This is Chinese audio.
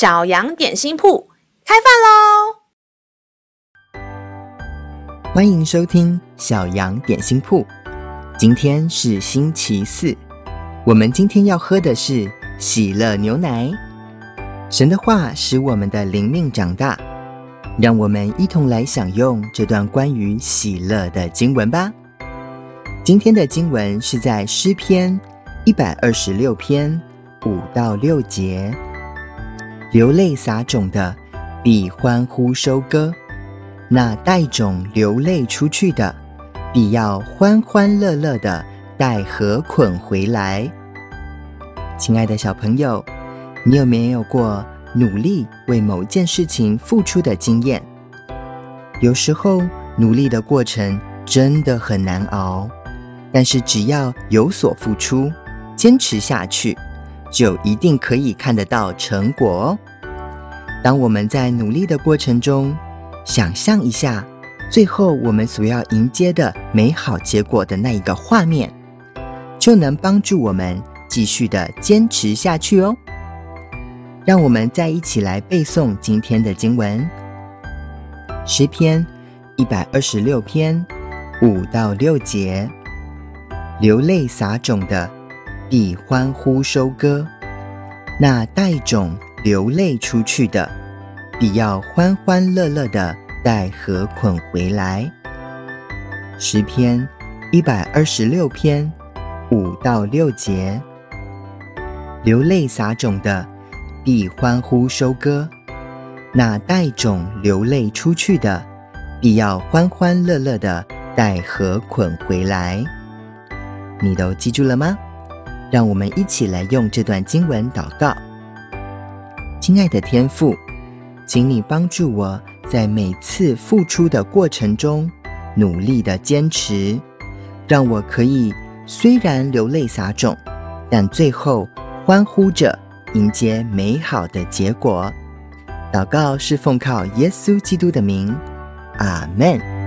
小羊点心铺开饭喽！欢迎收听小羊点心铺。今天是星期四，我们今天要喝的是喜乐牛奶。神的话使我们的灵命长大，让我们一同来享用这段关于喜乐的经文吧。今天的经文是在诗篇一百二十六篇五到六节。流泪撒种的，必欢呼收割；那带种流泪出去的，必要欢欢乐乐的带禾捆回来。亲爱的小朋友，你有没有过努力为某件事情付出的经验？有时候努力的过程真的很难熬，但是只要有所付出，坚持下去。就一定可以看得到成果哦。当我们在努力的过程中，想象一下最后我们所要迎接的美好结果的那一个画面，就能帮助我们继续的坚持下去哦。让我们再一起来背诵今天的经文：诗篇一百二十六篇五到六节，流泪撒种的。必欢呼收割，那带种流泪出去的，必要欢欢乐乐的带禾捆回来。诗篇一百二十六篇五到六节，流泪撒种的，必欢呼收割，那带种流泪出去的，必要欢欢乐乐的带禾捆回来。你都记住了吗？让我们一起来用这段经文祷告。亲爱的天父，请你帮助我在每次付出的过程中努力的坚持，让我可以虽然流泪撒种，但最后欢呼着迎接美好的结果。祷告是奉靠耶稣基督的名，阿门。